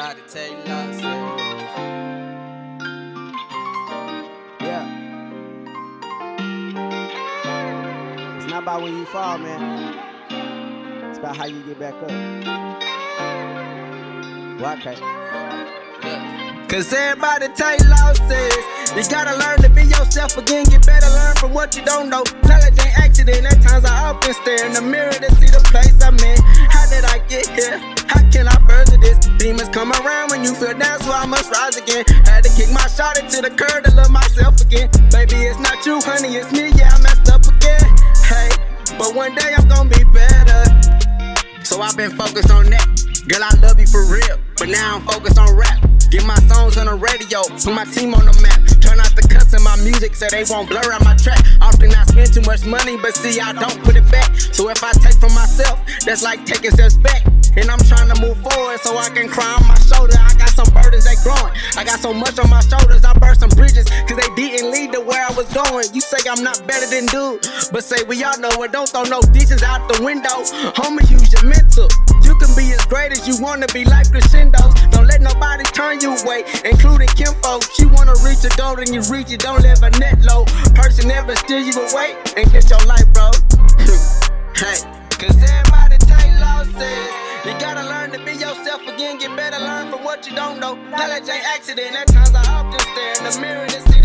Everybody take losses. Yeah. It's not about when you fall, man. It's about how you get back up. Well, okay. Cause everybody take losses. You gotta learn to be yourself again. Get better, learn from what you don't know. Knowledge ain't accident. At times I often stare in the mirror to see the place Demons come around when you feel down, so I must rise again. Had to kick my shot into the curb to love myself again. Baby, it's not you, honey, it's me. Yeah, I messed up again. Hey, but one day I'm gonna be better. So I've been focused on that. Girl, I love you for real, but now I'm focused on rap. Get my songs on the radio, put my team on the map. Turn not the cuss in my music so they won't blur out my track. Often I spend too much money, but see, I don't put it back. So if I take from myself, that's like taking steps back. And I'm trying to move forward so I can cry on my shoulder. I got some burdens, that growing. I got so much on my shoulders, I burst some bridges, cause they didn't lead to where I was going. You say I'm not better than dude, but say we all know it. Don't throw no dishes out the window. Homie, use your mental. You can be as great as you wanna be like crescendos. Don't let nobody turn you away, including Kim folks. You wanna reach a goal and you reach it, don't let a net low. Person never steal you away and get your life, bro. hey, cause losses. You gotta learn to be yourself again, get better, learn from what you don't know. Knowledge ain't accident. At times I often stare in the mirror to see